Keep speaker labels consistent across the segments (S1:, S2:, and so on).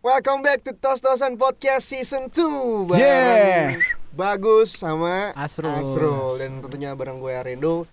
S1: Welcome back to Tos Tosan Podcast Season 2 bareng
S2: Yeah.
S1: Bagus sama
S3: Asrul.
S1: Asrul dan tentunya bareng gue Arendo.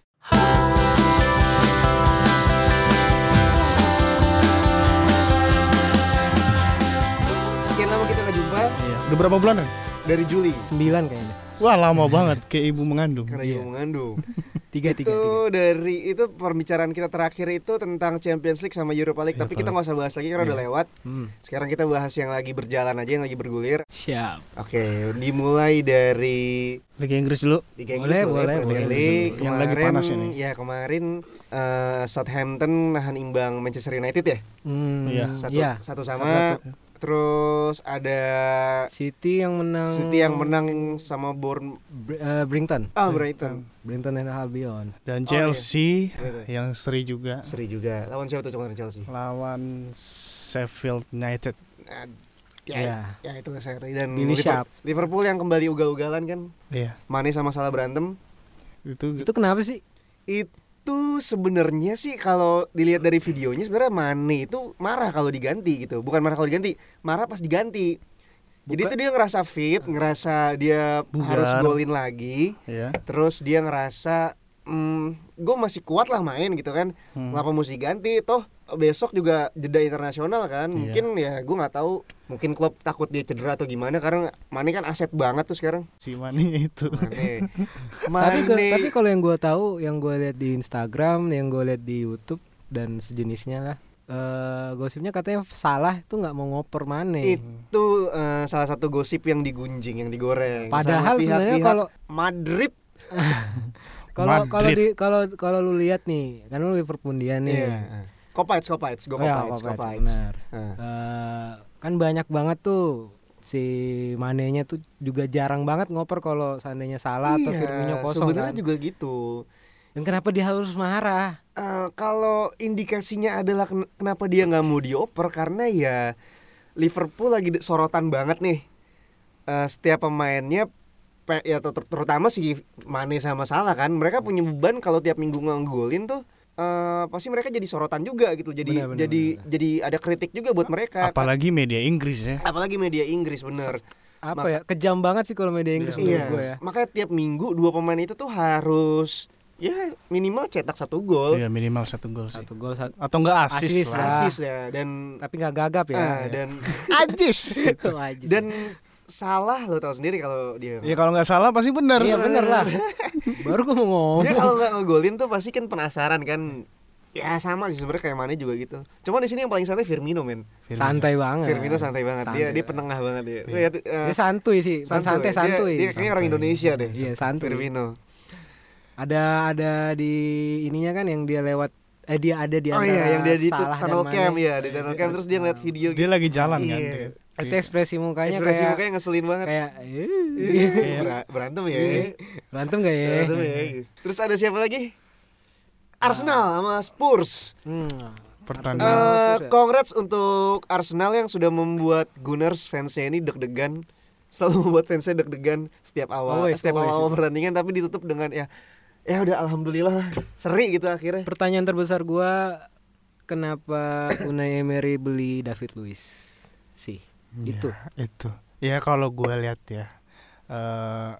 S1: Sekian lama kita gak jumpa
S2: Iya. Udah berapa bulan kan?
S1: dari Juli
S3: Sembilan kayaknya.
S2: Wah lama banget kayak ibu mengandung.
S1: karena
S3: Iya.
S1: ibu mengandung.
S3: Tiga, tiga,
S1: itu
S3: tiga.
S1: dari itu pembicaraan kita terakhir itu tentang Champions League sama Europa League, tapi kita nggak usah bahas lagi karena udah lewat.
S3: Hmm.
S1: Sekarang kita bahas yang lagi berjalan aja, yang lagi bergulir.
S3: Siap.
S1: Oke, dimulai dari
S2: Liga Inggris dulu.
S1: Liga Inggris
S3: Boleh,
S1: boleh,
S3: boleh,
S1: Premier
S3: boleh.
S1: League.
S2: Yang lagi
S1: Kemarin-
S2: panas ini.
S1: Ya kemarin eh, Southampton nahan imbang Manchester United ya,
S3: Hmm,
S2: Iya.
S1: satu,
S3: Iya.
S1: satu sama. Terus ada
S3: City yang menang.
S1: City yang menang sama Bourne
S3: Br- Brighton.
S1: ah Brighton.
S3: Brighton and Albion.
S2: Dan
S1: Oh,
S2: Chelsea
S1: Gitu.
S2: yang seri juga
S1: Seri juga. Lawan siapa tuh kemarin Chelsea?
S2: lawan Sheffield United.
S1: Nah,
S3: Iya.
S1: ya, ya itu seri dan
S3: Billy
S1: Liver-
S3: Sharp.
S1: Liverpool yang kembali ugal-ugalan kan.
S2: Iya.
S1: Mane sama salah berantem.
S2: Itu,
S3: Itu kenapa sih?
S1: Itu sebenarnya sih kalau dilihat dari videonya sebenarnya Mane itu marah kalau diganti gitu. Bukan marah kalau diganti, marah pas diganti. Jadi
S3: Bukan-
S1: itu dia ngerasa fit, ngerasa dia
S2: Bugar.
S1: harus golin lagi.
S2: ya.
S1: Terus dia ngerasa hmm, gue masih kuat lah main gitu kan.
S2: Hmm.
S1: Ngapa mesti ganti? Toh besok juga jeda internasional kan.
S2: Iya.
S1: Mungkin ya gue nggak tahu. Mungkin klub takut dia cedera atau gimana karena Mane kan aset banget tuh sekarang.
S2: Si Mane itu.
S1: Mane.
S3: Tapi
S1: Mane.
S3: tapi kalau yang gue tahu, yang gue lihat di Instagram, yang gue lihat di YouTube dan sejenisnya lah. eh gosipnya katanya salah itu nggak mau ngoper Mane.
S1: itu eh, salah satu gosip yang digunjing yang digoreng
S3: Padahal sebenarnya kalau
S1: Madrid
S3: kalau kalau di kalau kalau lu lihat nih, kan lu Liverpool dia nih.
S1: iya Kopites, Kopites, gue
S3: Oh ya,
S1: Kopites, Kopites. Nah,
S3: Eh, kan banyak banget tuh si Manenya tuh juga jarang banget ngoper kalau seandainya salah atau
S1: iya,
S3: Firmino kosong
S1: sebenarnya
S3: kan.
S1: juga gitu.
S3: Dan kenapa dia harus marah?
S1: Eh, kalau indikasinya adalah ken- kenapa dia nggak mau dioper karena ya Liverpool lagi sorotan banget nih. Eh, setiap pemainnya pe- ya ter- ter- terutama si Mane sama Salah kan mereka punya beban kalau tiap minggu nggolin tuh eh, pasti mereka jadi sorotan juga gitu. Jadi
S3: Benar, benar,
S1: jadi
S3: benar.
S1: jadi ada kritik juga buat mereka.
S2: Apalagi media Inggris ya.
S1: apalagi media Inggris bener
S3: Apa
S1: Maka-
S3: ya? Kejam banget sih kalau media Inggris menurut
S1: iya
S3: gue ya.
S1: makanya tiap minggu dua pemain itu tuh harus ya minimal cetak satu gol
S2: Iya minimal satu gol sih.
S3: Satu gol satu.
S2: Atau enggak asis,
S3: Asis
S2: lah.
S1: asis ya dan
S3: Tapi nggak gagap ya.
S1: ah, dan
S2: Ajis.
S1: Dan salah lo tahu sendiri kalau dia
S2: ya kalau nggak salah pasti benar.
S3: iya bener lah. Baru gue mau
S1: dia
S3: ngomong.
S1: kalau nggak ngegolin tuh pasti kan penasaran kan ya sama sih sebenarnya kayak Mane juga gitu cuma di sini yang paling santai Firmino men
S3: Santai banget.
S1: Firmino santai banget dia
S3: Santai.
S1: dia penengah banget dia
S2: Iya.
S1: Lihat, eh,
S3: Dia santuy sih, santai
S1: Dia-
S3: santuy.
S1: dia, kayaknya orang. Indonesia deh
S3: Iya, santuy.
S1: Firmino
S3: Ada ada di ininya kan yang dia lewat eh dia ada di
S1: oh
S3: antara
S1: iya yang dia di tunnel cam ya di tunnel cam terus dia ngeliat video
S2: Dia lagi jalan kan.
S1: Iya.
S3: Itu ekspresi mukanya
S1: Ekspresi
S3: kayak
S1: mukanya ngeselin banget
S3: kayak
S1: Iya, ber- berantem ya
S3: berantem gak ya?
S1: berantem ya terus ada siapa lagi Arsenal sama Spurs
S3: Hmm.
S2: Pertandingan.
S1: Eh,
S3: ya?
S1: congrats untuk Arsenal yang sudah membuat Gunners fansnya ini deg-degan selalu membuat fansnya deg-degan setiap awal
S3: Always,
S1: setiap
S3: always.
S1: awal pertandingan tapi ditutup dengan ya ya udah alhamdulillah lah. seri gitu akhirnya
S3: Pertanyaan terbesar gua kenapa Unai Emery beli David Luiz? Sih. Itu.
S2: itu ya kalau gue lihat ya eh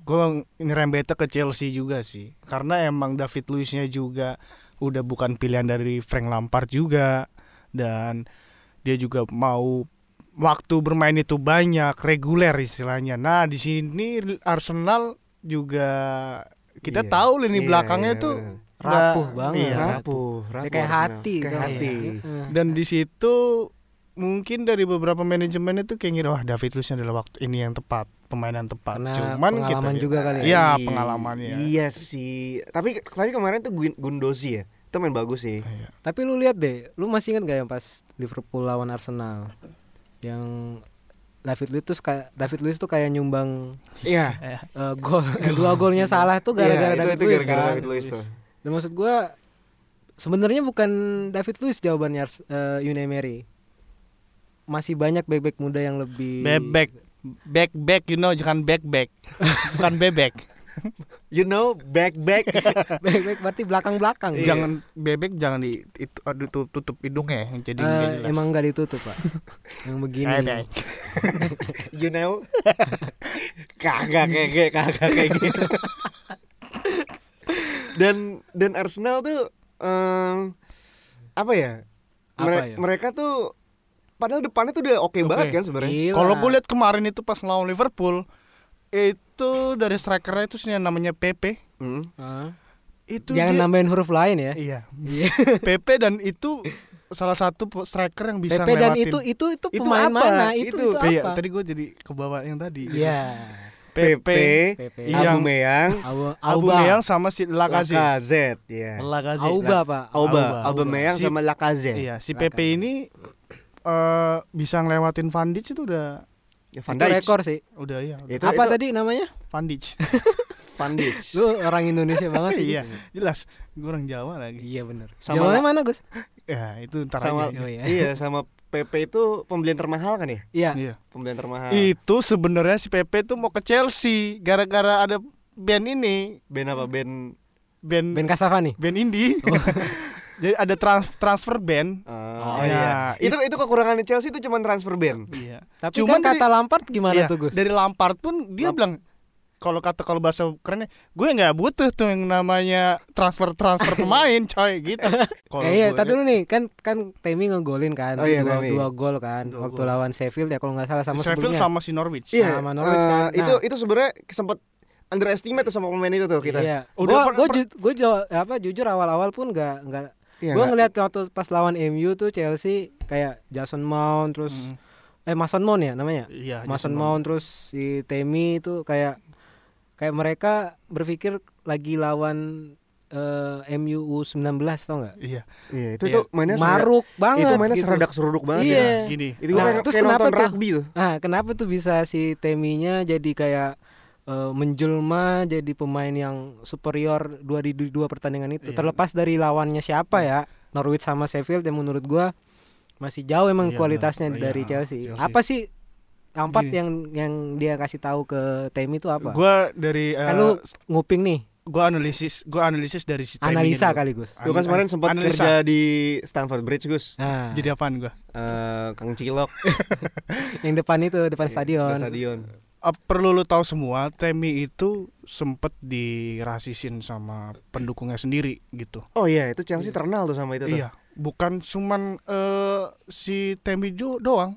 S2: gue nyerempetnya ke Chelsea juga sih karena emang David Luiznya juga udah bukan pilihan dari Frank Lampard juga dan dia juga mau waktu bermain itu banyak reguler istilahnya nah di sini Arsenal juga kita
S1: Iya.
S2: tahu lini
S1: Iya,
S2: belakangnya
S1: iya,
S2: tuh
S1: bener.
S3: Rapuh
S2: nggak-
S3: banget.
S2: iya,
S1: rapuh rapuh
S3: kayak
S1: Arsenal.
S3: hati
S1: kayak
S3: kan.
S1: hati
S3: Heeh.
S2: dan di situ mungkin dari beberapa manajemen itu kayak ngira wah David Luiz adalah waktu ini yang tepat pemain yang tepat
S3: Karena
S2: cuman kita
S3: pengalaman
S2: lihat-
S3: juga kali ya.
S2: iya
S1: Iya,
S2: pengalamannya
S1: iya sih tapi tapi kemarin tuh Gun- Gundosi ya itu main bagus sih
S2: Iya.
S3: Tapi lu lihat deh, lu masih ingat gak yang pas Liverpool lawan Arsenal? Yang David Luiz tuh kayak David Luiz tuh kayak nyumbang
S1: iya.
S3: eh, gol dua golnya salah tuh gara-gara
S1: Iya, itu-
S3: David
S1: itu
S3: Luiz
S1: gara-gara
S3: kan.
S1: David Luiz tuh.
S3: Dan maksud gua sebenarnya bukan David Luiz jawabannya eh, Unai Emery. Masih banyak bek-bek muda yang lebih
S2: bebek. Back back you know jangan back back bukan bebek
S1: You know, back back.
S3: Baik-baik berarti belakang-belakang.
S1: Iya.
S2: Jangan bebek jangan di itu aduh, tutup, tutup hidungnya jadi jelas.
S3: emang nggak ditutup pak yang begini
S1: you know. kagak kayak kagak kayak gitu. dan dan Arsenal tuh em, apa ya?
S3: Apa
S1: Mere-
S3: ya?
S1: Mereka tuh padahal depannya tuh udah oke
S2: Oke.
S1: banget kan sebenarnya.
S2: Kalau gue lihat kemarin itu pas ngelawan Liverpool itu dari strikernya itu sih yang namanya PP
S1: Hmm.
S2: Itu
S3: jangan
S2: dia-
S3: nambahin huruf lain ya
S2: iya
S3: Iya.
S2: PP dan itu salah satu striker yang bisa
S3: PP dan
S2: ngelewatin.
S3: itu itu itu
S1: Itu
S3: pemain
S1: apa?
S3: mana itu
S1: Itu.
S3: itu,
S2: Iya,
S3: apa
S2: tadi gue jadi ke bawah yang tadi
S3: Iya.
S2: PP,
S3: PP.
S2: Iya.
S1: Aubameyang,
S3: Abu
S2: Aubameyang sama si Lacazette
S1: Lacazette, ya.
S2: Lacazette
S3: Auba pak
S1: Auba,
S2: Auba.
S1: Aubameyang
S2: Si-
S1: sama Lacazette.
S2: iya si. PP ini eh bisa ngelewatin Van Dijk itu udah
S1: Ya, Van
S3: itu
S1: Dijk.
S3: rekor sih.
S2: Udah ya
S1: Itu,
S3: apa
S1: itu
S3: tadi namanya?
S2: Van Dijk.
S1: Van Dijk.
S3: lu orang Indonesia banget sih.
S2: Iya jelas. Gue orang Jawa lagi.
S3: Iya Jawabnya
S1: la-
S3: mana Gus?
S2: Ya itu ntar
S1: sama
S2: aja.
S3: Oh, iya.
S1: iya sama PP itu pembelian termahal kan ya?
S3: iya.
S2: Iya.
S1: Pembelian termahal.
S2: itu sebenarnya si PP tuh mau ke Chelsea gara-gara ada band ini.
S1: Band apa? Band
S2: band
S3: Ben Kasavani
S2: band indie jadi ada trans- transfer band
S1: Oh,
S2: Oh,
S1: iya.
S2: iya.
S1: Itu itu kekurangan Chelsea itu cuma transfer band.
S2: iya
S3: tapi
S2: Cuman
S3: kan
S2: dari-
S3: kata Lampard gimana
S2: Iya,
S3: tuh Gus
S2: dari Lampard pun dia
S1: Lamp-
S2: bilang kalau kata kalau bahasa kerennya gue nggak butuh tuh yang namanya transfer transfer pemain coy gitu kalau
S3: Eh, iya,
S2: gue
S3: tadi dulu nih kan kan Temi ngegolin kan,
S1: Oh, iya,
S3: dua,
S1: Temi.
S3: dua gol kan,
S2: Dua
S3: waktu
S2: gol.
S3: lawan Sheffield ya kalau nggak salah sama
S2: Sheffield
S3: sebelumnya.
S2: sama si Norwich
S1: Iya,
S3: Sama Norwich
S1: eh,
S3: kan.
S1: itu
S3: Nah.
S1: itu sebenarnya sempat underestimate tuh sama pemain itu tuh kita.
S3: Iya.
S2: Udah
S3: gua
S2: per-
S3: ju- gua apa jujur awal-awal pun nggak nggak
S1: Iya,
S3: gua
S1: nggak-
S3: ngeliat waktu pas lawan MU tuh Chelsea kayak Jason Mount terus
S2: Mm.
S3: eh Mason Mount ya namanya.
S2: iya
S3: Mason
S2: Jason
S3: Mount terus si Temi itu kayak kayak mereka berpikir lagi lawan eh, MU U19 tau nggak?
S2: iya
S1: Iya, itu
S2: Iya.
S1: tuh mainnya
S3: Maruk banget
S1: Itu mainnya
S3: gitu.
S1: seredak seruduk banget
S3: Iya.
S1: ya.
S2: gini
S1: Itu
S3: Nah,
S1: kayak,
S3: terus
S1: kayak
S3: kenapa
S1: nonton
S3: tuh?
S1: rugby tuh.
S3: Nah, kenapa tuh bisa si Teminya jadi kayak eh, menjelma jadi pemain yang superior dua di dua pertandingan itu
S2: Iya.
S3: terlepas dari lawannya siapa ya Norwich sama Sheffield yang menurut gua masih jauh emang
S2: Iya,
S3: kualitasnya
S2: iya,
S3: dari Chelsea.
S2: Chelsea.
S3: Apa sih Lampard
S2: Gini.
S3: yang yang dia kasih tahu ke Temi itu apa?
S2: gue dari
S3: kan
S2: eh,
S3: lu nguping nih,
S2: gue analisis gue analisis dari si
S3: analisa kali Gus.
S1: Lu kan kemarin sempat kerja di Stamford Bridge, Gus.
S3: Nah,
S2: jadi apaan gue
S1: Eh, Kang Cilok
S3: yang depan itu depan stadion.
S1: Di stadion.
S2: Eh, perlu lu tahu semua Temi itu sempet dirasisin sama pendukungnya sendiri gitu
S1: Oh iya, itu Chelsea terkenal tuh sama itu tuh.
S2: Iya, bukan cuman eh, si Temi Jo doang.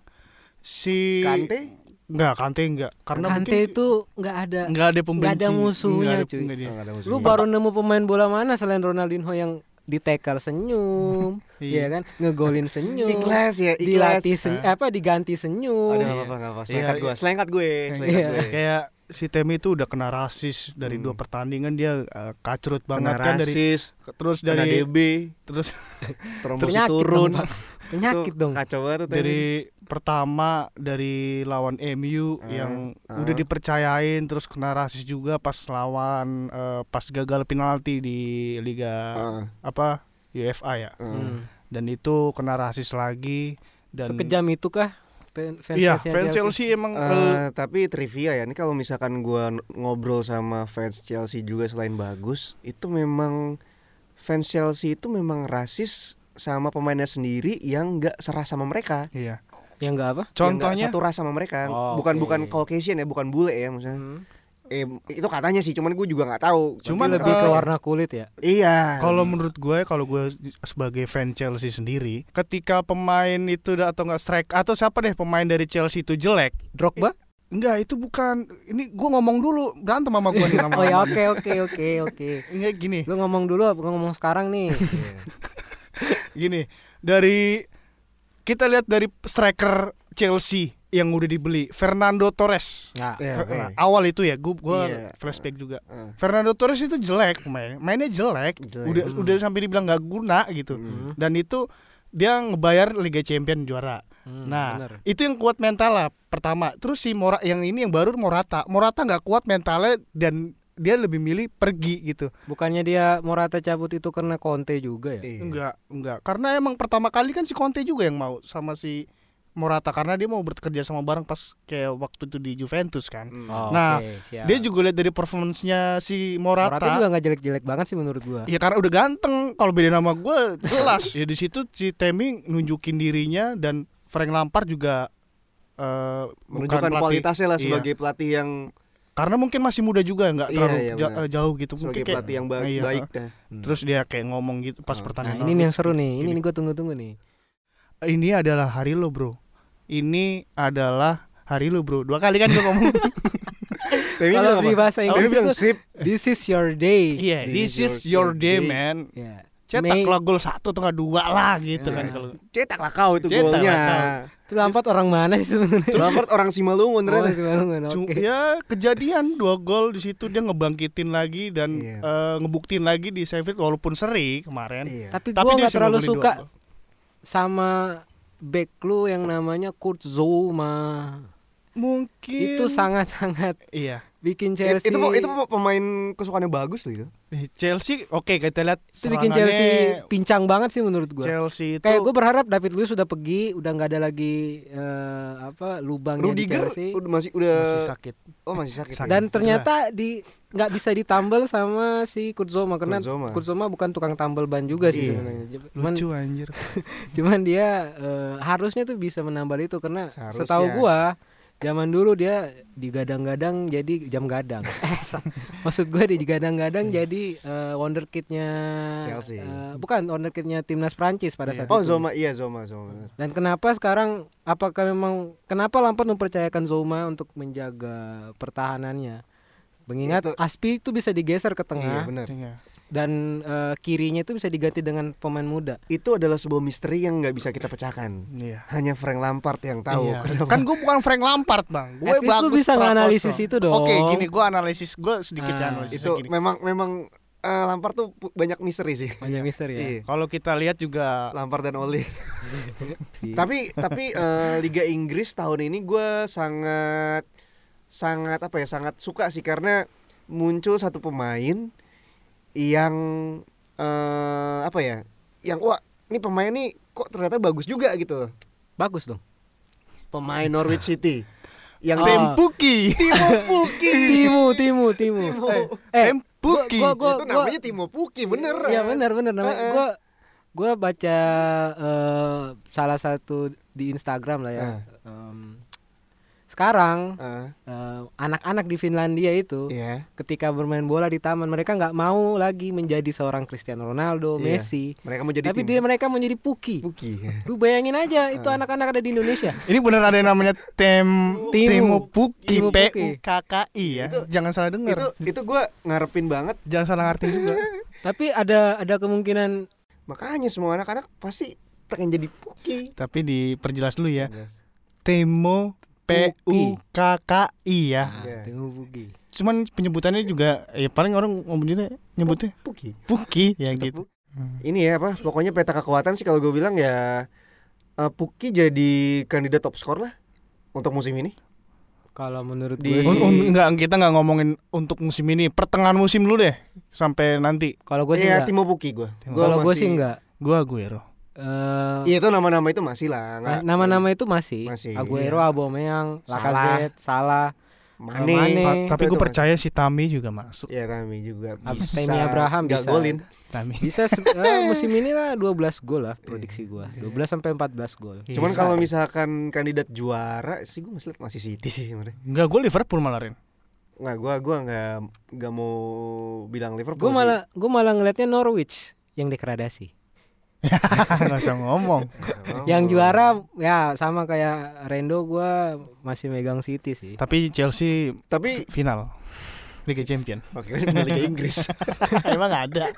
S2: Si
S1: Kante?
S2: Enggak, Kante enggak. Karena
S3: Kante
S2: mungkin
S3: itu nggak ada
S2: enggak ada pembenci.
S3: nggak ada musuhnya,
S2: ada-
S3: cuy. Lu baru nemu pemain bola mana selain Ronaldinho yang ditekal senyum,
S2: Iya.
S3: iya kan? Ngegolin senyum.
S1: Ikhlas ya, ikhlas.
S3: Dilatih sen- apa diganti senyum.
S1: Nggak apa-apa, nggak apa-apa. Selengkat
S2: Iya,
S1: gue, selengkat gue, selengkat
S3: Iya.
S1: gue.
S2: Kayak si Temi itu udah kena rasis dari
S1: Hmm.
S2: dua pertandingan dia eh, kacrut
S1: Kena
S2: banget kan dari
S1: rasis,
S2: terus
S1: kena
S2: dari
S1: DB,
S2: terus
S3: Penyakit
S1: turun.
S3: Penyakit dong.
S1: Kacau banget
S2: dari pertama dari lawan MU
S1: Ah,
S2: yang
S1: ah.
S2: udah dipercayain terus kena rasis juga pas lawan eh, pas gagal penalti di liga
S1: Heeh,
S2: apa UEFA ya.
S3: Hmm.
S2: dan itu kena rasis lagi dan
S3: Sekejam itu kah fans
S2: iya fans Chelsea emang eh,
S1: Eh, tapi trivia ya, ini kalau misalkan gua n- ngobrol sama fans Chelsea juga selain bagus, itu memang fans Chelsea itu memang rasis sama pemainnya sendiri yang nggak serah sama mereka.
S2: iya
S3: Yang enggak apa?
S1: Yang nggak
S2: contohnya
S1: satu ras sama mereka.
S3: Oh,
S1: bukan
S3: oke.
S1: bukan Caucasian ya, bukan bule ya maksudnya.
S3: Hmm.
S1: Eh, itu katanya sih, cuman gue juga nggak tahu.
S2: Cuman,
S3: Tapi lebih ke warna kulit ya.
S1: Iya.
S2: kalau menurut gue kalau gue sebagai fan Chelsea sendiri ketika pemain itu udah- atau enggak strike atau siapa deh pemain dari Chelsea itu jelek
S3: Drogba?
S2: enggak itu bukan ini gue ngomong dulu berantem sama gue nih lama
S3: Oh ya oke oke oke oke.
S2: enggak gini
S3: Lu ngomong dulu apa ngomong sekarang nih?
S2: gini dari kita lihat dari striker Chelsea yang udah dibeli Fernando Torres
S3: Ya.
S2: Nah, awal itu ya gue gua
S1: Iya.
S2: flashback juga
S1: Eh,
S2: Fernando Torres itu jelek main mainnya jelek,
S1: Jelek.
S2: udah
S3: Hmm.
S2: udah sampai dibilang nggak guna gitu
S1: hmm.
S2: dan itu dia ngebayar Liga Champion juara
S3: Hmm,
S2: nah
S3: bener.
S2: itu yang kuat mental lah pertama terus si Mora yang ini yang baru Morata Morata nggak kuat mentalnya dan dia lebih milih pergi gitu
S3: Bukannya dia Morata cabut itu karena Conte juga ya?
S1: Iya.
S2: enggak enggak karena emang pertama kali kan si Conte juga yang mau sama si Morata karena dia mau bekerja sama bareng pas kayak waktu itu di Juventus kan.
S1: Hmm.
S3: Oh,
S2: Nah,
S3: siap.
S2: Dia juga lihat dari performance-nya si Morata.
S3: Morata juga nggak jelek-jelek banget sih menurut gua.
S2: Ya karena udah ganteng. Kalau beda nama gue jelas. ya di situ si Temi nunjukin dirinya dan Frank Lampard juga bukan
S1: menunjukkan
S2: pelatih-
S1: kualitasnya lah
S2: Iya.
S1: sebagai pelatih yang
S2: karena mungkin masih muda juga nggak
S1: Iya,
S2: terlalu
S1: iya,
S2: ja- eh, jauh gitu
S1: sebagai
S2: mungkin kayak
S1: pelatih yang ba-
S2: Iya.
S1: baik dah.
S2: terus dia kayak ngomong gitu pas
S1: Oh.
S3: Nah,
S2: pertandingan
S3: ini nih yang seru nih. Ini nih gua tunggu-tunggu nih.
S2: ini adalah hari lo bro ini adalah hari lo bro dua kali kan gue ngomong
S1: Tapi
S3: Kalau di bahasa
S1: Tapi
S3: Inggris itu
S1: sip.
S3: this is your day.
S2: iya
S1: This
S2: this
S1: is
S2: your
S1: your
S2: day
S1: day.
S2: man
S3: Ya.
S2: cetak
S3: May-
S2: lah gol satu atau nggak dua lah gitu
S1: Ya.
S2: kan kalau
S1: Cetaklah kau itu
S2: Cetak
S1: golnya.
S3: Itu Lampard orang mana sih sebenarnya?
S1: Lampard orang Simalungun
S3: Oh,
S1: ternyata.
S3: masih Malungun,
S2: Cu-
S3: Oke.
S2: ya kejadian dua gol di situ dia ngebangkitin lagi dan
S1: Iya.
S2: eh, ngebuktiin lagi di Sheffield walaupun seri kemarin
S1: Iya.
S3: Tapi,
S2: Tapi
S3: gua
S2: dia
S3: nggak terlalu suka sama back lu yang namanya Kurt Zouma.
S2: mungkin
S3: Itu sangat-sangat
S2: iya
S3: bikin
S1: It-
S3: Chelsea.
S1: itu itu pemain kesukaannya bagus loh itu.
S2: Chelsea oke kita lihat
S3: itu bikin Chelsea pincang banget sih menurut gua.
S2: Chelsea itu
S3: Kayak gue berharap David Luiz sudah pergi, udah nggak ada lagi eh, apa lubangnya di
S1: Rudiger
S3: Chelsea.
S1: udah masih udah
S2: masih sakit
S1: oh masih sakit.
S2: Sakit.
S3: Dan ternyata di nggak bisa ditambal sama si Kurzoma karena
S1: Kurtzoma.
S3: Kurzoma bukan tukang tambal ban juga sih
S1: Iya.
S3: sebenarnya. Cuman
S2: lucu anjir
S3: cuman dia eh, harusnya tuh bisa menambal itu karena
S1: Seharusnya.
S3: setahu gua zaman dulu dia digadang-gadang jadi jam gadang. Maksud gua dia digadang-gadang jadi eh, wonderkidnya
S1: Chelsea.
S3: eh, bukan wonderkidnya timnas Prancis pada
S2: Iya.
S3: saat
S1: Oh
S3: itu.
S1: Zoma iya Zoma Zoma.
S3: Dan kenapa sekarang apakah memang kenapa Lampard mempercayakan Zoma untuk menjaga pertahanannya? Mengingat
S1: Itu-
S3: Aspi itu bisa digeser ke
S1: Iya
S3: tengah
S1: benar.
S2: Iya.
S3: dan eh, kirinya itu bisa diganti dengan pemain muda.
S1: Itu adalah sebuah misteri yang nggak bisa kita pecahkan.
S2: Iya.
S1: Hanya Frank Lampard yang tahu.
S2: Iya.
S1: kenapa.
S2: Kan gue bukan Frank Lampard bang Gue
S3: least lu
S2: bagus
S3: bisa nganalisis itu dong.
S2: Oke gini gue analisis Gue sedikit
S3: Ah,
S2: analisis
S1: itu
S2: gini
S1: memang memang eh, Lampard tuh banyak misteri sih.
S3: Banyak misteri ya.
S1: Iya.
S2: Kalau kita lihat juga
S1: Lampard dan Oli.
S3: Iya.
S1: tapi tapi eh, Liga Inggris tahun ini gue sangat sangat apa ya sangat suka sih karena muncul satu pemain yang eh apa ya yang wah ini pemain nih kok ternyata bagus juga gitu
S3: Bagus dong.
S1: pemain Norwich City yang
S3: Oh.
S2: Tempuki
S1: Timo Puki
S3: Timu, Timu, Timu.
S1: Timo.
S3: Eh,
S2: Tempuki
S3: gua- gua-
S1: itu namanya Timo Puki bener
S3: Iya benar benar namanya.
S1: Heeh.
S3: Gua gua baca eh, salah satu di Instagram lah ya.
S1: Eh.
S3: Em, sekarang
S1: Eh,
S3: eh, anak-anak di Finlandia itu
S1: Iya.
S3: ketika bermain bola di taman mereka nggak mau lagi menjadi seorang Cristiano Ronaldo,
S1: Iya.
S3: Messi,
S1: mereka mau jadi
S3: tapi
S1: tim.
S3: dia mereka mau jadi Puki.
S1: Puki.
S3: Lu bayangin aja itu anak-anak ada di Indonesia.
S2: Ini bener ada yang namanya Tem
S3: Timu. Timu
S2: P
S3: Puki.
S2: U K K I ya.
S1: Itu-
S2: Jangan salah
S1: itu
S2: dengar.
S1: itu gue ngarepin banget.
S2: Jangan salah ngerti juga.
S3: Tapi ada ada kemungkinan
S1: makanya semua anak-anak pasti pengen jadi Puki.
S2: Tapi diperjelas dulu ya. Temo P U K K I ya.
S3: Nah, Puki.
S2: Cuman penyebutannya juga ya paling orang ngomongnya nyebutnya
S1: Puki.
S2: Puki ya
S1: Tetap
S2: gitu.
S1: Ini ya apa pokoknya peta kekuatan sih kalau gue bilang ya eh, Puki jadi kandidat top skor lah untuk musim ini.
S3: Kalau menurut
S1: Di-
S3: gue sih,
S2: enggak kita nggak ngomongin untuk musim ini pertengahan musim dulu deh sampai nanti.
S3: Kalau gue sih
S1: Iya
S3: enggak.
S1: Timo Puki gue
S3: Kalau gue sih enggak.
S2: gua Aguero
S3: Eh,
S1: Iya itu nama-nama itu masih lah nggak-
S3: nama-nama itu masih,
S1: Masih,
S3: Aguero,
S1: iya.
S3: Aubameyang,
S1: Salah.
S3: Lacazette, Salah,
S1: Mane,
S3: Mane.
S2: Pa- tapi gue
S1: masih.
S2: percaya si Tami juga masuk
S1: Ya Tami juga
S3: Ab-
S1: bisa
S3: Tammy Abraham bisa.
S1: golin
S2: Tami
S3: bisa eh, musim ini lah 12 gol lah prediksi gua. 12 sampai 14 gol.
S1: Cuman
S2: Bisa.
S1: kalau misalkan kandidat juara sih gue masih lihat masih City sih sebenarnya
S2: Enggak gue Liverpool malah Ren
S1: Nggak gue gua nggak nggak mau bilang Liverpool
S3: Gue malah gua malah ngelihatnya Norwich yang degradasi.
S2: Nggak usah ngomong
S1: Oh.
S3: Yang juara ya sama kayak Rendo gua masih megang City sih.
S2: Tapi Chelsea
S1: tapi
S2: final Liga Champion
S1: oke ini Liga Inggris
S2: Emang ada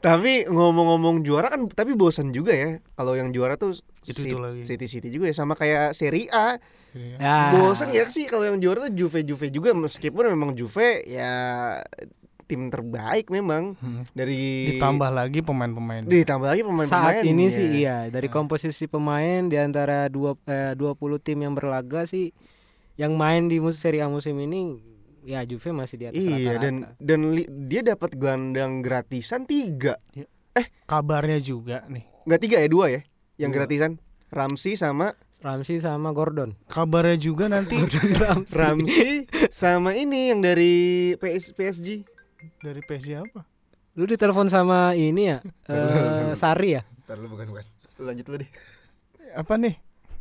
S1: Tapi ngomong-ngomong juara kan tapi bosan juga ya. Kalau yang juara tuh
S2: Itu-itu lagi.
S1: City City juga ya sama kayak Serie A.
S3: Ya.
S1: Bosan ya sih kalau yang juara tuh Juve Juve juga meskipun memang Juve ya tim terbaik memang
S2: Hmm.
S1: dari
S2: Ditambah lagi pemain-pemain
S1: ditambah lagi pemain-pemain.
S3: Saat ini sih iya dari komposisi pemain di antara dua eh, 20 tim yang berlaga sih yang main di musim Serie A musim ini ya Juve masih di atas
S1: Iya
S3: rata-rata.
S1: dan dan li- dia dapat gelandang gratisan tiga
S2: Kabarnya juga nih
S1: nggak tiga ya dua ya yang
S3: Dua.
S1: gratisan Ramsey sama
S3: Ramsey sama Gordon.
S2: Kabarnya juga nanti
S1: Ramsey sama ini yang dari PS, PSG.
S2: Dari PSG apa?
S3: Lu ditelepon sama ini ya? eh, Sari ya?
S1: Ntar lu bukan bukan. Lu lanjut lu deh.
S2: Apa nih?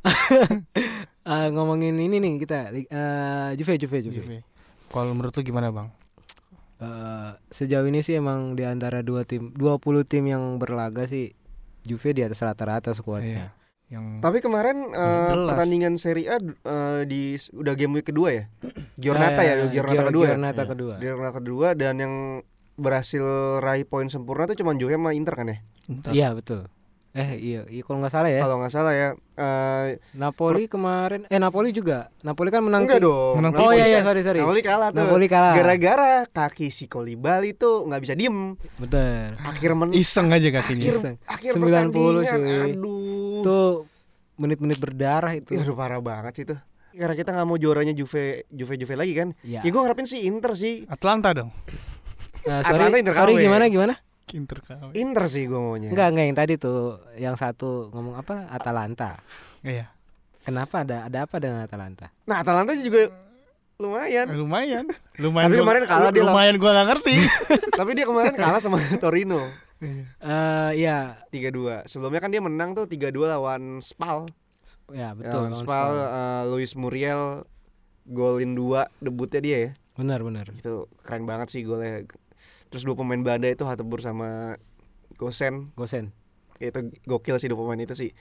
S3: Eh, ngomongin ini nih kita eh Juve Juve Juve.
S2: Juve. Kalau menurut lu gimana, Bang?
S3: Eh, sejauh ini sih emang di antara dua tim 20 tim yang berlaga sih Juve di atas rata-rata skuadnya.
S2: Yang
S1: Tapi kemarin
S2: jelas.
S1: pertandingan Serie A eh, di udah game week kedua ya. Giornata ya,
S3: Eh,
S1: Giornata
S3: Gior-
S1: kedua ya.
S3: Giornata
S2: Iya.
S3: kedua.
S1: Giornata kedua dan yang berhasil raih poin sempurna tuh cuma Juve sama Inter kan ya.
S3: Iya betul. Eh iya, iya kalau nggak salah ya.
S1: Kalau nggak salah ya. Eh
S3: Napoli kemarin eh Napoli juga. Napoli kan menang
S1: enggak dong.
S2: Menang
S3: Oh iya iya sorry sorry.
S1: Napoli kalah tuh.
S3: Napoli kalah.
S1: Gara-gara kaki si Kolibali tuh nggak bisa diem.
S3: Betul.
S1: Akhir men
S2: Iseng aja kakinya.
S1: akhir,
S3: Iseng.
S1: akhir
S3: 90
S1: pertandingan.
S3: cuy.
S1: Aduh.
S3: Itu menit-menit berdarah itu.
S1: Ya, aduh parah banget sih tuh. Karena kita nggak mau juaranya Juve Juve Juve lagi kan.
S3: Iya.
S1: Ya gue ngarepin sih Inter sih.
S2: Atlanta dong.
S3: Nah,
S1: Atlanta
S3: sorry,
S1: Inter
S3: sorry
S1: KW.
S3: gimana gimana?
S2: Inter KW.
S1: Inter sih gue maunya.
S3: Enggak enggak yang tadi tuh yang satu ngomong apa Atalanta.
S2: Iya.
S3: Kenapa ada ada apa dengan Atalanta?
S1: Nah Atalanta juga lumayan.
S2: Eh, Lumayan. Lumayan.
S1: Tapi
S2: gua-
S1: kemarin kalah dia
S2: Lumayan gua gak ngerti.
S1: Tapi dia kemarin kalah sama Torino
S3: Eh ya
S1: 3-2. Sebelumnya kan dia menang tuh 3-2 lawan Spal.
S3: ya
S1: Betul.
S3: betul.
S1: lawan Spal,
S3: Spal.
S1: eh, Luis Muriel golin 2 debutnya dia ya.
S3: Benar benar.
S1: Itu keren banget sih golnya. Terus dua pemain Belanda itu Hatebur sama Gosen.
S3: Gosen.
S1: Itu gokil sih dua pemain itu sih.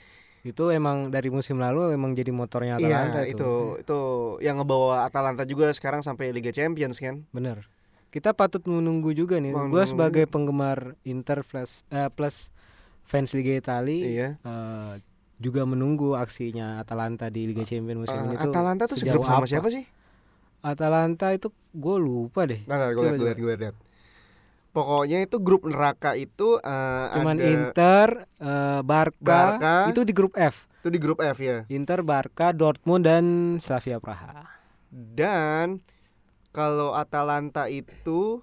S3: Itu emang dari musim lalu emang jadi motornya Atalanta
S1: Iya,
S3: itu.
S1: itu itu yang ngebawa Atalanta juga sekarang sampai Liga Champions kan.
S3: Bener. Kita patut menunggu juga nih. Gue sebagai penggemar Inter plus eh, plus fans Liga Italia
S1: Iya.
S3: eh, juga menunggu aksinya Atalanta di Liga Champions musim
S1: Eh,
S3: ini tuh.
S1: Atalanta tuh
S3: sejauh
S1: segrup sama
S3: apa.
S1: siapa sih?
S3: Atalanta itu gue lupa deh.
S1: Nah, liat, gue liat, gue liat. Pokoknya itu grup neraka itu eh,
S3: Cuman
S1: ada
S3: Inter, eh, Barca,
S1: Barca.
S3: itu di grup F.
S1: itu di grup F ya.
S3: Inter, Barca, Dortmund dan Slavia Praha.
S1: Dan kalau Atalanta itu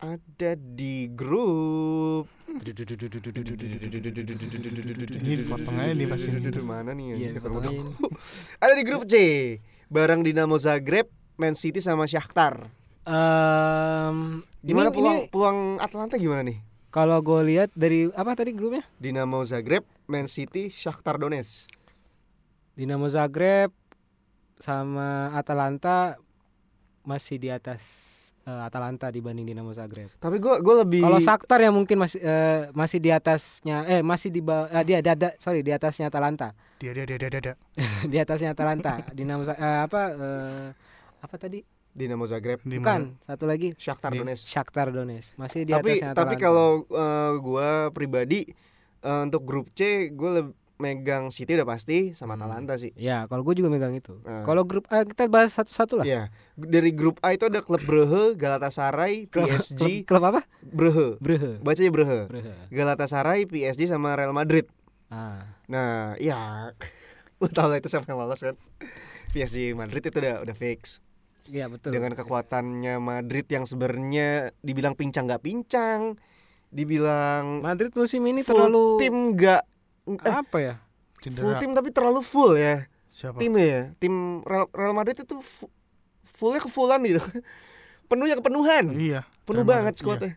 S1: ada di grup
S2: Ini dipotong aja nih pas ini.
S1: Mana nih ya?
S3: Iya, dipotong.
S1: Ada di grup C. Bareng Dinamo Zagreb, Man City sama Shakhtar. Gimana
S3: ini,
S1: peluang
S3: ini
S1: peluang Atalanta gimana nih?
S3: kalau gue lihat dari apa tadi grupnya?
S1: Dinamo Zagreb, Man City, Shakhtar Donetsk.
S3: Dinamo Zagreb sama Atalanta masih di atas eh, Atalanta dibanding Dinamo Zagreb.
S1: Tapi gue gue lebih
S3: Kalau Shakhtar yang mungkin masih eh, masih di atasnya eh masih di bawah eh, dia ada sorry di atasnya Atalanta.
S2: Dia dia dia dia dia. dia.
S3: di atasnya Atalanta. Dinamo eh, apa eh, apa tadi?
S1: Dinamo Zagreb,
S2: Di mana?
S3: Bukan, satu lagi
S1: Shakhtar Donetsk.
S3: Shakhtar Donetsk. Masih di
S1: Tapi
S3: atasnya
S1: tapi
S3: Atalanta.
S1: kalau eh, gua pribadi eh, untuk grup C gue lebih megang City udah pasti sama
S3: Hmm.
S1: Atalanta sih.
S3: Ya, kalau gue juga megang itu.
S1: Nah.
S3: Kalau grup A kita bahas satu-satu lah.
S1: Iya. Dari grup A itu ada klub Brugge, Galatasaray, PSG,
S3: klub, klub apa?
S1: Brugge.
S3: Brugge.
S1: Bacanya Brugge.
S3: Brugge.
S1: Galatasaray, PSG sama Real Madrid.
S3: Ah,
S1: Nah, ya lu tau lah itu siapa yang lolos kan? PSG Madrid itu udah udah fix.
S3: iya betul.
S1: Dengan kekuatannya Madrid yang sebenarnya dibilang pincang nggak pincang, dibilang
S3: Madrid musim ini terlalu
S1: tim nggak
S3: apa ya?
S1: full
S2: Cedera.
S1: tim tapi terlalu full ya.
S2: Siapa?
S1: timnya ya tim Real, Real Madrid itu fu- fullnya kefulan gitu. Penuhnya kepenuhan.
S2: Iya.
S1: penuh
S2: Real
S1: banget skuadnya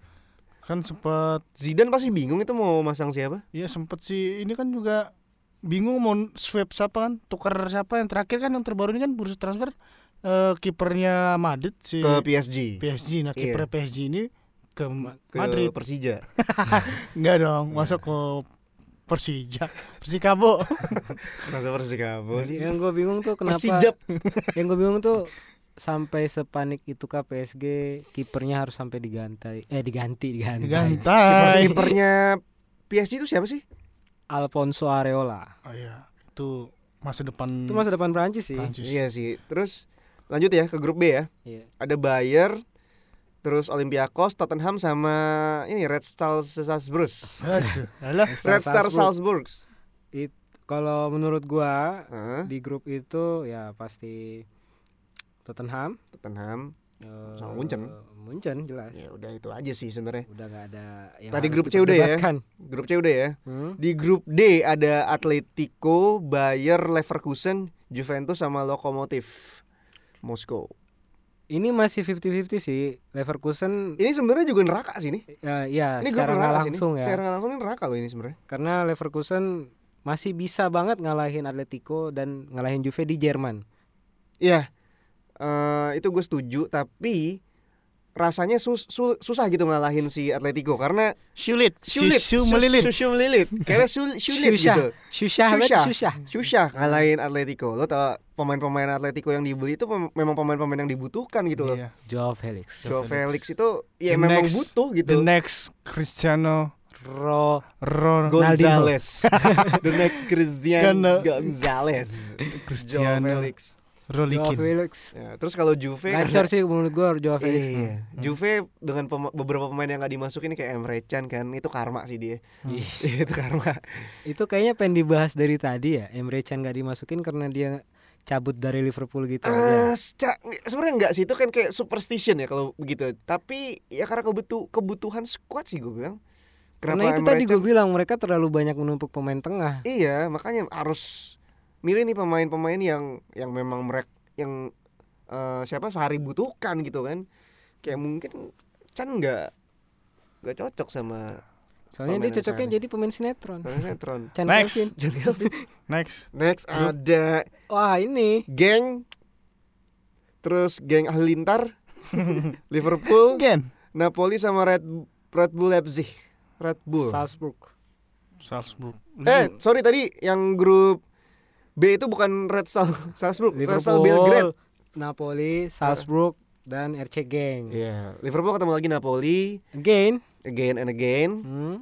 S2: Kan sempet
S1: Zidane pasti bingung itu mau masang siapa.
S2: Iya sempet sih ini kan juga bingung mau swap siapa kan tukar siapa yang terakhir kan yang terbaru ini kan bursa transfer eh, kipernya Madrid si
S1: ke PSG
S2: PSG nah
S1: Iya.
S2: kiper PSG ini ke,
S1: ke
S2: Madrid.
S1: Persija.
S2: Enggak dong masuk ke Persija Persikabo.
S1: Masa Persikabo sih?
S3: Yang gue bingung tuh kenapa
S1: Persijap
S3: Yang gue bingung tuh sampai sepanik itu kah PSG kipernya harus sampai diganti eh diganti diganti
S2: digantai.
S1: Kipernya PSG itu siapa sih?
S3: Alfonso Areola.
S2: Oh iya itu masa depan
S3: itu masa depan Prancis sih.
S2: Prancis.
S1: iya sih. Terus lanjut ya ke grup B ya.
S3: Iya.
S1: ada Bayer terus Olympiakos Tottenham sama ini Red Star Salzburg. Red Star
S3: Salzburg. Kalau menurut gua
S1: Heeh,
S3: di grup itu ya pasti Tottenham
S1: Tottenham
S3: Eh,
S1: Sama Munchen.
S3: Munchen jelas.
S1: Ya udah itu aja sih sebenarnya.
S3: Udah nggak ada yang
S1: Tadi
S3: harus
S1: grup C udah ya? Grup C udah ya.
S3: Hmm?
S1: Di grup D ada Atletico, Bayer, Leverkusen, Juventus sama Lokomotiv Moskow.
S3: Ini masih 50-50 sih. Leverkusen
S1: Ini sebenarnya juga neraka sih nih.
S3: ya, ya
S1: Ini
S3: secara nggak langsung
S1: nih.
S3: ya.
S1: Secara langsung ini neraka loh ini sebenarnya.
S3: Karena Leverkusen masih bisa banget ngalahin Atletico dan ngalahin Juve di Jerman.
S1: Iya. Eh itu gue setuju tapi rasanya sus- su- susah gitu ngalahin si Atletico karena
S2: Sulit,
S1: sulit,
S2: Susu melilit.
S1: susu melilit, karena sul- sulit
S3: Susah.
S1: gitu.
S3: Susah banget
S1: Susah.
S3: susah.
S1: Susah ngalahin Atletico. Lo tau pemain-pemain Atletico yang dibeli itu pem- memang pemain-pemain yang dibutuhkan gitu loh.
S2: Iya.
S3: Joao Felix.
S1: Joao Felix itu ya
S2: The
S1: memang
S2: next-
S1: butuh
S2: The
S1: gitu.
S2: next Cristiano
S3: Ro
S2: Ron
S1: Gonzales. The next Christian
S2: Karena-
S1: Gonzales. Joao
S2: Cristiano
S1: Felix.
S3: Joao
S2: Rolikin.
S3: Felix.
S1: Ya, terus kalau Juve
S3: Gacor sih menurut gua Joao Felix.
S1: Iya, Juve dengan pema- beberapa pemain yang gak dimasukin kayak Emre Can kan itu karma sih dia.
S3: Ih,
S1: itu karma.
S3: Itu kayaknya pengen dibahas dari tadi ya. Emre Can gak dimasukin karena dia cabut dari Liverpool gitu
S1: Ah,
S3: aja.
S1: seca- sebenarnya enggak sih itu kan kayak superstition ya kalau begitu. Tapi ya karena kebutu kebutuhan squad sih gue bilang.
S3: Karena itu
S1: Emre
S3: tadi gue bilang mereka terlalu banyak menumpuk pemain tengah.
S1: Iya, makanya harus milih nih pemain-pemain yang yang memang mereka yang eh, siapa sehari butuhkan gitu kan. Kayak mungkin Chan nggak nggak cocok sama
S3: Soalnya
S1: Pemain
S3: dia cocoknya
S1: sehari.
S3: jadi pemain sinetron.
S1: sinetron.
S3: Chan
S2: Next.
S3: Kelvin.
S1: Jadi
S2: Next.
S1: next ada
S3: Wah ini
S1: geng terus geng Halilintar Liverpool
S2: Again.
S1: Napoli sama Red Red Bull Leipzig Red Bull
S3: Salzburg.
S2: Salzburg.
S1: eh sorry tadi yang grup B itu bukan Red Sal Salzburg Red Sal Belgrade
S3: Liverpool, Napoli, Salzburg, dan RC Gang.
S1: Iya Liverpool ketemu lagi Napoli
S3: Again,
S1: again and again
S3: hmm,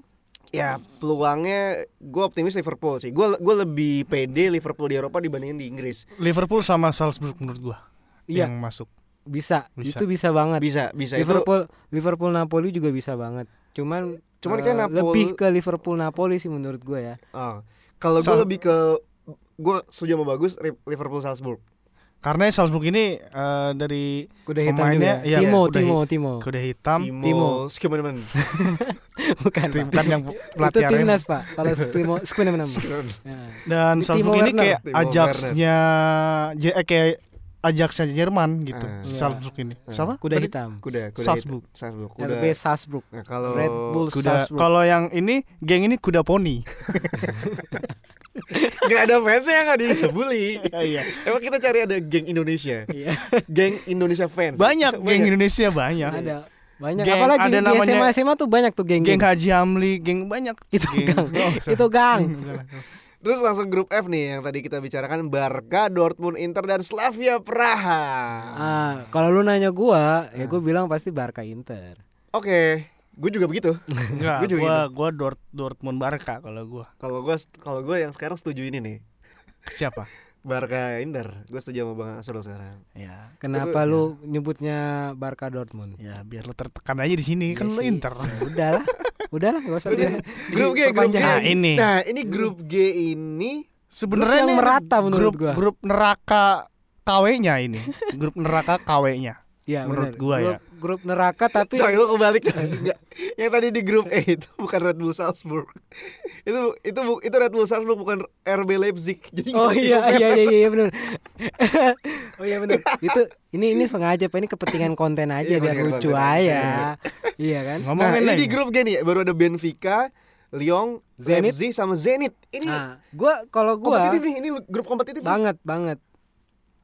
S1: ya peluangnya gue optimis Liverpool sih gue gue lebih pede Liverpool di Eropa dibandingin di Inggris
S2: Liverpool sama Salzburg menurut gua
S3: Iya.
S2: yang masuk.
S3: bisa.
S2: Bisa.
S3: Itu bisa banget.
S1: bisa bisa itu
S3: Liverpool, Liverpool Napoli juga bisa banget. Cuman,
S1: Cuman
S3: eh,
S1: kayak Napoli-
S3: lebih ke Liverpool Napoli sih menurut gue ya.
S1: Ah, kalau gue lebih ke gue setuju sama bagus Liverpool Salzburg
S2: Karena Salzburg ini eh, dari
S3: Kuda hitam
S2: Pemainnya,
S3: juga.
S2: iya,
S3: Timo,
S2: kuda
S3: Timo,
S2: hi-
S3: Timo.
S2: kuda hitam,
S3: Timo.
S1: Skimmenemen.
S3: Bukan,
S2: tim
S3: Pak.
S2: kan yang
S3: Itu
S2: pelatih Arema.
S3: timnas, Pak. Kalau Timo, nama. Ya.
S2: Dan Salzburg
S3: Timo
S2: ini
S3: Werner.
S2: kayak
S1: Timo
S2: Ajaxnya J- eh, kayak Ajaxnya Jerman gitu.
S1: Ah.
S2: Salzburg ini. Siapa?
S3: Kuda
S2: Tadi?
S3: hitam.
S1: Kuda, kuda
S2: Salzburg.
S1: hitam. Salzburg. Kuda.
S3: RB Salzburg.
S1: Nah, kalau
S3: Red Bull
S2: Kuda.
S3: Salzburg.
S2: Kalau yang ini geng ini kuda poni.
S1: nggak ada fansnya nggak bisa bully.
S2: Iya.
S1: Emang kita cari ada geng Indonesia,
S3: Iya.
S1: geng Indonesia fans.
S2: Banyak geng Indonesia banyak.
S3: Ada banyak
S2: Geng-
S3: apalagi
S2: ada
S3: di
S2: namanya-
S3: SMA SMA tuh banyak tuh geng
S2: Geng Haji Amli, geng banyak.
S3: itu
S2: Geng-
S3: gang
S2: Oh,
S3: itu gang
S1: Terus langsung grup F nih yang tadi kita bicarakan Barca, Dortmund, Inter dan Slavia Praha.
S3: ah kalau lu nanya gua ya gua bilang pasti Barca Inter
S1: Oke, gue juga begitu.
S2: Enggak,
S1: Gua juga
S2: gua gua Dort, Dortmund Barca kalau gua.
S1: Kalau gue kalau gue yang sekarang setuju ini nih.
S2: Siapa?
S1: Barca Inter. Gue setuju sama Bang Asrul sekarang.
S2: Ya.
S3: kenapa
S1: Itu-
S3: lu nyebutnya Barca Dortmund
S2: Ya biar lo tertekan aja di sini kan
S3: Iya
S2: lo
S3: sih.
S2: Inter.
S3: Ya udahlah udahlah gak usah dia
S1: Grup G, grup G.
S2: Nah, ini.
S1: Nah, ini grup G ini
S2: Sebenarnya
S3: yang merata menurut
S2: grup,
S3: gua.
S2: Grup neraka KW-nya ini. grup neraka KW-nya.
S3: ya
S2: Menurut
S3: bener.
S2: gua ya.
S3: Grup, neraka tapi
S1: Coy lu kebalik coy. Enggak. Yang tadi di grup E itu bukan Red Bull Salzburg. itu itu bu- itu Red Bull Salzburg bukan RB Leipzig. Jadi
S3: Oh iya iya iya iya benar. oh iya benar. Itu ini ini sengaja Pak ini kepentingan konten aja
S1: Iya,
S3: biar lucu
S1: aja.
S3: aja. iya kan?
S1: Nah, ini
S2: lagi.
S1: di grup G nih baru ada Benfica, Lyon,
S3: Zenit.
S1: Leipzig sama Zenit. Ini
S3: Nah, gua kalau gua
S1: kompetitif nih, ini grup kompetitif. nih.
S3: banget banget.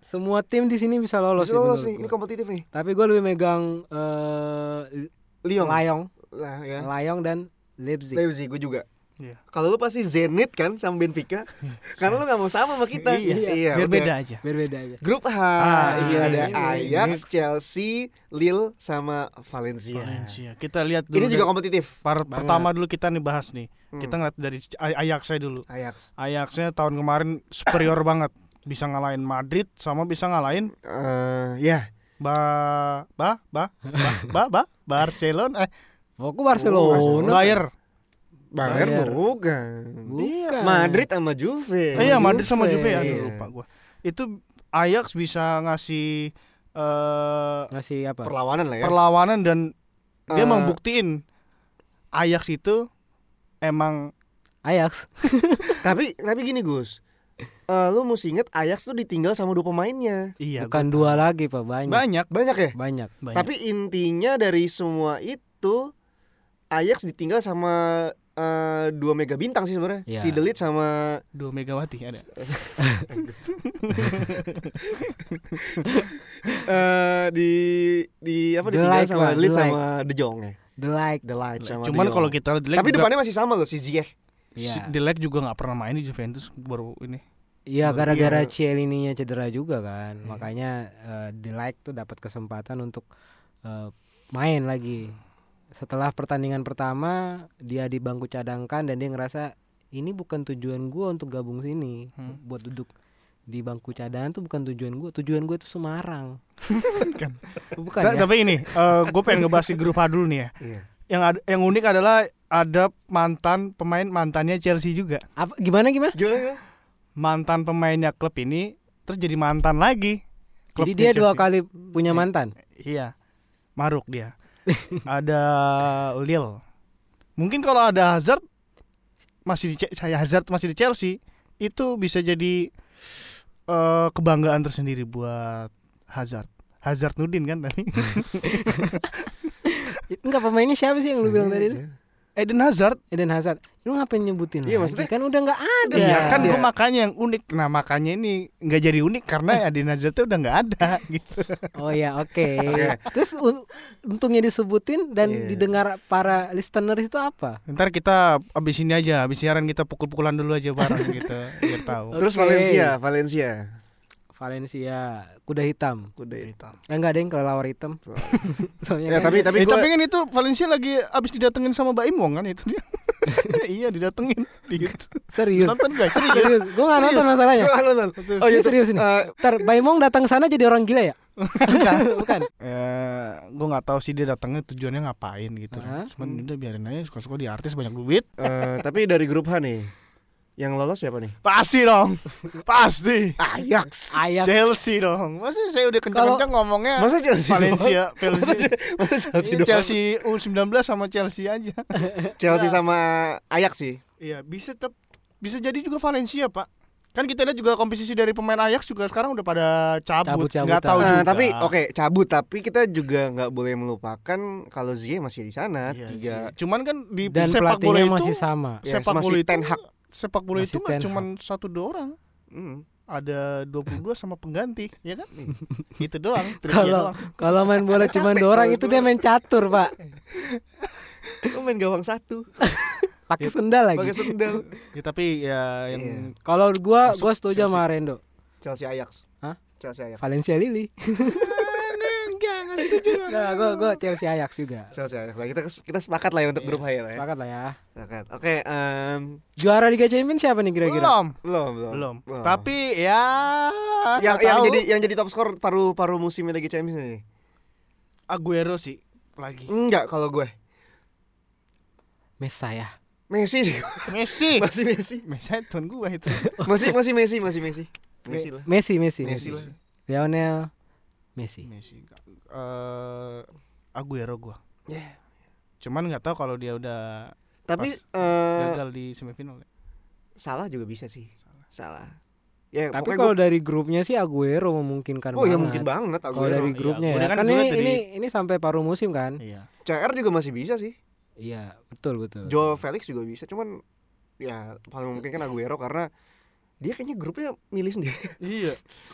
S3: Semua tim di sini bisa lolos,
S1: Bisa
S3: sih
S1: lolos ini kompetitif nih.
S3: Tapi gua lebih megang eh
S1: Lyon.
S3: Layong,
S1: Nah, ya.
S3: Layong dan Leipzig.
S1: Leipzig gue juga.
S2: Iya.
S1: Kalau lu pasti Zenit kan sama Benfica. Karena lu gak mau sama sama kita.
S2: Iya. Biar
S1: oke.
S2: beda aja.
S3: Biar beda aja.
S1: Grup H,
S2: Ah,
S1: ini ada
S3: ini,
S1: Ajax, Chelsea, Lille sama Valencia.
S2: Valencia. Kita lihat dulu.
S1: Ini juga kompetitif.
S2: par-
S3: Banget.
S2: pertama dulu kita nih bahas nih.
S1: Hmm.
S2: Kita ngeliat dari Ajax dulu.
S1: Ajax.
S2: Ajaxnya tahun kemarin superior banget. Bisa ngalahin Madrid sama bisa ngalahin
S1: Eh, ya.
S2: ba ba ba ba ba, ba Barcelona eh
S3: Oh, aku Barcelona.
S2: Bayer.
S1: Bayern
S3: Bayern.
S1: bukan.
S3: Bukan.
S1: Madrid sama Juve.
S2: Eh, iya Madrid sama
S3: Juve.
S2: Aduh
S1: Iya.
S2: lupa gua. Itu Ajax bisa ngasih eh
S3: Ngasih apa?
S1: Perlawanan lah ya.
S2: perlawanan dan dia
S1: Eh.
S2: membuktiin Ajax itu emang
S3: Ajax.
S1: tapi tapi gini Gus. Eh, lu mesti inget Ajax tuh ditinggal sama dua pemainnya.
S2: iya
S3: Bukan dua
S2: tahu.
S3: lagi, Pak, banyak.
S2: banyak
S1: Banyak ya?
S3: Banyak.
S2: banyak.
S1: Tapi intinya dari semua itu Ajax ditinggal sama eh, dua mega bintang sih sebenarnya.
S3: Iya.
S1: Si Delit sama
S2: dua megawati ada
S1: eh di di apa
S3: The
S1: ditinggal
S3: Like
S1: sama Delit
S3: The Like.
S1: sama De Jong ya.
S3: The like.
S1: The Light sama
S2: cuman kalau kita lihat
S1: Tapi depannya masih sama loh si Ziyech.
S3: Iya.
S2: Delek juga nggak pernah main di Juventus baru ini
S3: Iya, gara-gara. Cielininya cedera juga kan. Makanya eh, The Like tuh dapat kesempatan untuk eh, main lagi. Setelah pertandingan pertama, dia di bangku cadangkan dan dia ngerasa ini bukan tujuan gua untuk gabung sini.
S2: Hmm.
S3: Buat duduk di bangku cadangan tuh bukan tujuan gua. Tujuan gua itu Semarang.
S2: Kan.
S3: Bukan
S2: Ta-
S3: ya?
S2: tapi ini gue pengen ngebahas di grup H dulu nih ya
S1: Iya.
S2: yang ada, yang unik adalah ada mantan pemain mantannya Chelsea juga
S3: Apa gimana gimana?
S1: Gimana? gimana?
S2: Mantan pemainnya klub ini terus jadi mantan lagi.
S3: Jadi
S2: Klubnya
S3: dia dua
S2: Chelsea.
S3: kali punya mantan.
S2: iya. Maruk dia. Ada Lille. Mungkin kalau ada Hazard masih di saya Hazard masih di Chelsea itu bisa jadi eh, kebanggaan tersendiri buat Hazard. Hazard Nudin kan tadi.
S3: Enggak pemainnya siapa sih yang lu bilang tadi itu?
S2: Eden Hazard
S3: Eden Hazard. Lu ngapain nyebutin
S1: Iya,
S3: lagi?
S1: maksudnya-
S3: kan udah nggak ada.
S2: Iya kan
S1: Iya.
S2: gue makanya yang unik Nah makanya ini nggak jadi unik Karena Eden Hazard tuh udah nggak ada gitu
S3: Oh ya, oke.
S1: Oke.
S3: Terus un- untungnya disebutin dan
S1: Iya.
S3: didengar para listener itu apa?
S2: Ntar kita abis ini aja Abis siaran kita pukul-pukulan dulu aja bareng gitu Biar tahu
S1: Terus
S3: Oke.
S1: Valencia, Valencia.
S3: Valencia, kuda hitam.
S1: Udah ya.
S3: Eh, enggak ada yang kelelawar hitam. Soalnya
S1: Ya,
S3: kan-
S1: tapi tapi
S2: eh,
S1: gua
S2: tapi kan itu Valencia lagi abis didatengin sama Mbak Imong kan itu dia Iya didatengin gitu.
S3: serius.
S2: Nonton gak? Serius
S3: Serius. Gue nggak nonton masalahnya.
S1: Gua nggak nonton. Oh iya
S3: serius ini.
S1: Eh,
S3: Ntar Baimong datang sana jadi orang gila ya? Bukan.
S2: Eh, gue nggak tahu sih dia datangnya tujuannya ngapain gitu. Cuman udah biarin aja suka-suka di artis banyak duit.
S1: eh, tapi dari grup H nih. Yang lolos siapa nih?
S2: Pasti dong, pasti.
S1: Ajax.
S3: Ayam.
S2: Chelsea dong. Masa saya udah kencang-kencang ngomongnya
S1: Masa Chelsea?
S2: Valencia, Chelsea,
S1: Masa Chelsea
S2: Ini? Chelsea U19 sama Chelsea aja.
S1: Chelsea sama Ajax sih.
S2: Iya, bisa tetap bisa jadi juga Valencia, Pak. Kan kita lihat juga komposisi dari pemain Ajax juga sekarang udah pada cabut. Nggak tahu
S1: Nah,
S2: juga.
S1: tapi oke cabut tapi kita juga nggak boleh melupakan kalau Ziyech masih di sana
S2: Iya
S1: tiga
S2: sih. Cuman kan di
S3: Dan
S2: sepak bola itu
S3: masih sama.
S1: Ya,
S2: sepak
S1: masih
S2: bola itu
S1: Ten Hag.
S2: Sepak bola
S3: Masih
S2: itu nggak cuman satu dua orang.
S1: Hmm.
S2: Ada 22 sama pengganti, ya kan? itu doang.
S3: Kalau kalau main bola cuma dua orang itu dia main catur, Pak.
S1: Lu main gawang satu
S3: Pakai sendal lagi.
S1: pakai sendal
S2: Ya, tapi ya yang
S1: Iya.
S3: Kalau gua
S2: Masuk
S3: gua setuju
S2: Chelsea.
S3: sama Rendo.
S1: Chelsea Ajax
S3: Hah?
S1: Chelsea Ajax
S3: Valencia Lili.
S2: Setuju.
S3: Nah, gua gua Chelsea Ajax juga.
S1: Chelsea Ajax Nah, kita kita sepakat lah ya untuk grup H ya lah.
S3: Sepakat lah ya.
S1: Sepakat. Oke, em,
S3: Juara Liga Champions siapa nih kira-kira?
S2: Belum.
S1: belum belum.
S2: Belum.
S1: Belum.
S2: Tapi ya
S1: yang yang
S2: tahu.
S1: jadi yang jadi top skor paru-paru musim Liga Champions nih.
S2: Aguero sih lagi.
S1: Enggak kalau gue.
S3: Mesa ya.
S1: Messi sih.
S2: Messi.
S1: masih Messi.
S2: Messi tuan gua itu.
S1: Masih masih Messi, masih Messi. Messi lah.
S3: Messi, Messi,
S1: Messi
S3: Messi.
S1: lah.
S3: Lionel Messi.
S2: Messi. Eh Aguero gua.
S1: Yeah.
S2: Cuman nggak tahu kalau dia udah
S1: Tapi eh,
S2: gagal di semifinal. ya.
S1: salah juga bisa sih. Salah. Ya,
S3: Tapi kalau
S1: gua-
S3: dari grupnya sih Aguero memungkinkan
S1: Oh ya
S3: banget.
S1: mungkin banget
S3: Kalau
S1: Aguero.
S3: dari
S2: Iya,
S3: grupnya
S2: Aguero
S3: ya.
S2: kan
S3: Kan, ini,
S2: dari-
S3: ini ini sampai paruh musim kan?
S2: Iya.
S1: CR juga masih bisa sih.
S3: Iya, betul betul.
S1: Joe Felix juga bisa, cuman ya paling mungkin kan Aguero karena dia kayaknya grupnya milih sendiri.
S2: Iya.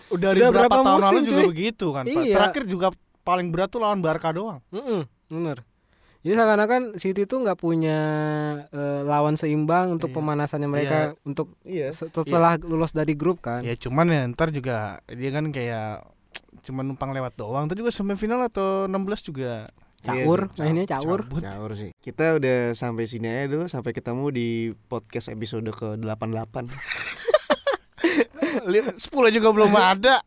S2: Udah dari
S3: Udah
S2: berapa,
S3: berapa
S2: tahun lalu juga
S3: cuy?
S2: begitu kan. Pak.
S3: Iya.
S2: Terakhir juga paling berat tuh lawan Barca doang.
S3: Mm-mm, bener. Jadi seakan-akan City tuh nggak punya eh, lawan seimbang untuk
S2: Iya.
S3: pemanasannya mereka untuk
S1: Iya.
S3: se- setelah lulus dari grup kan.
S2: Ya cuman ya ntar juga dia kan kayak cuman numpang lewat doang. Ntar juga semifinal atau 16 juga
S3: Caur,
S1: Iya sih,
S3: mainnya caur.
S2: cabut.
S1: Nyaur sih. Kita udah sampai sini aja dulu sampai ketemu di podcast episode ke-88.
S2: Li- 10 juga belum ada.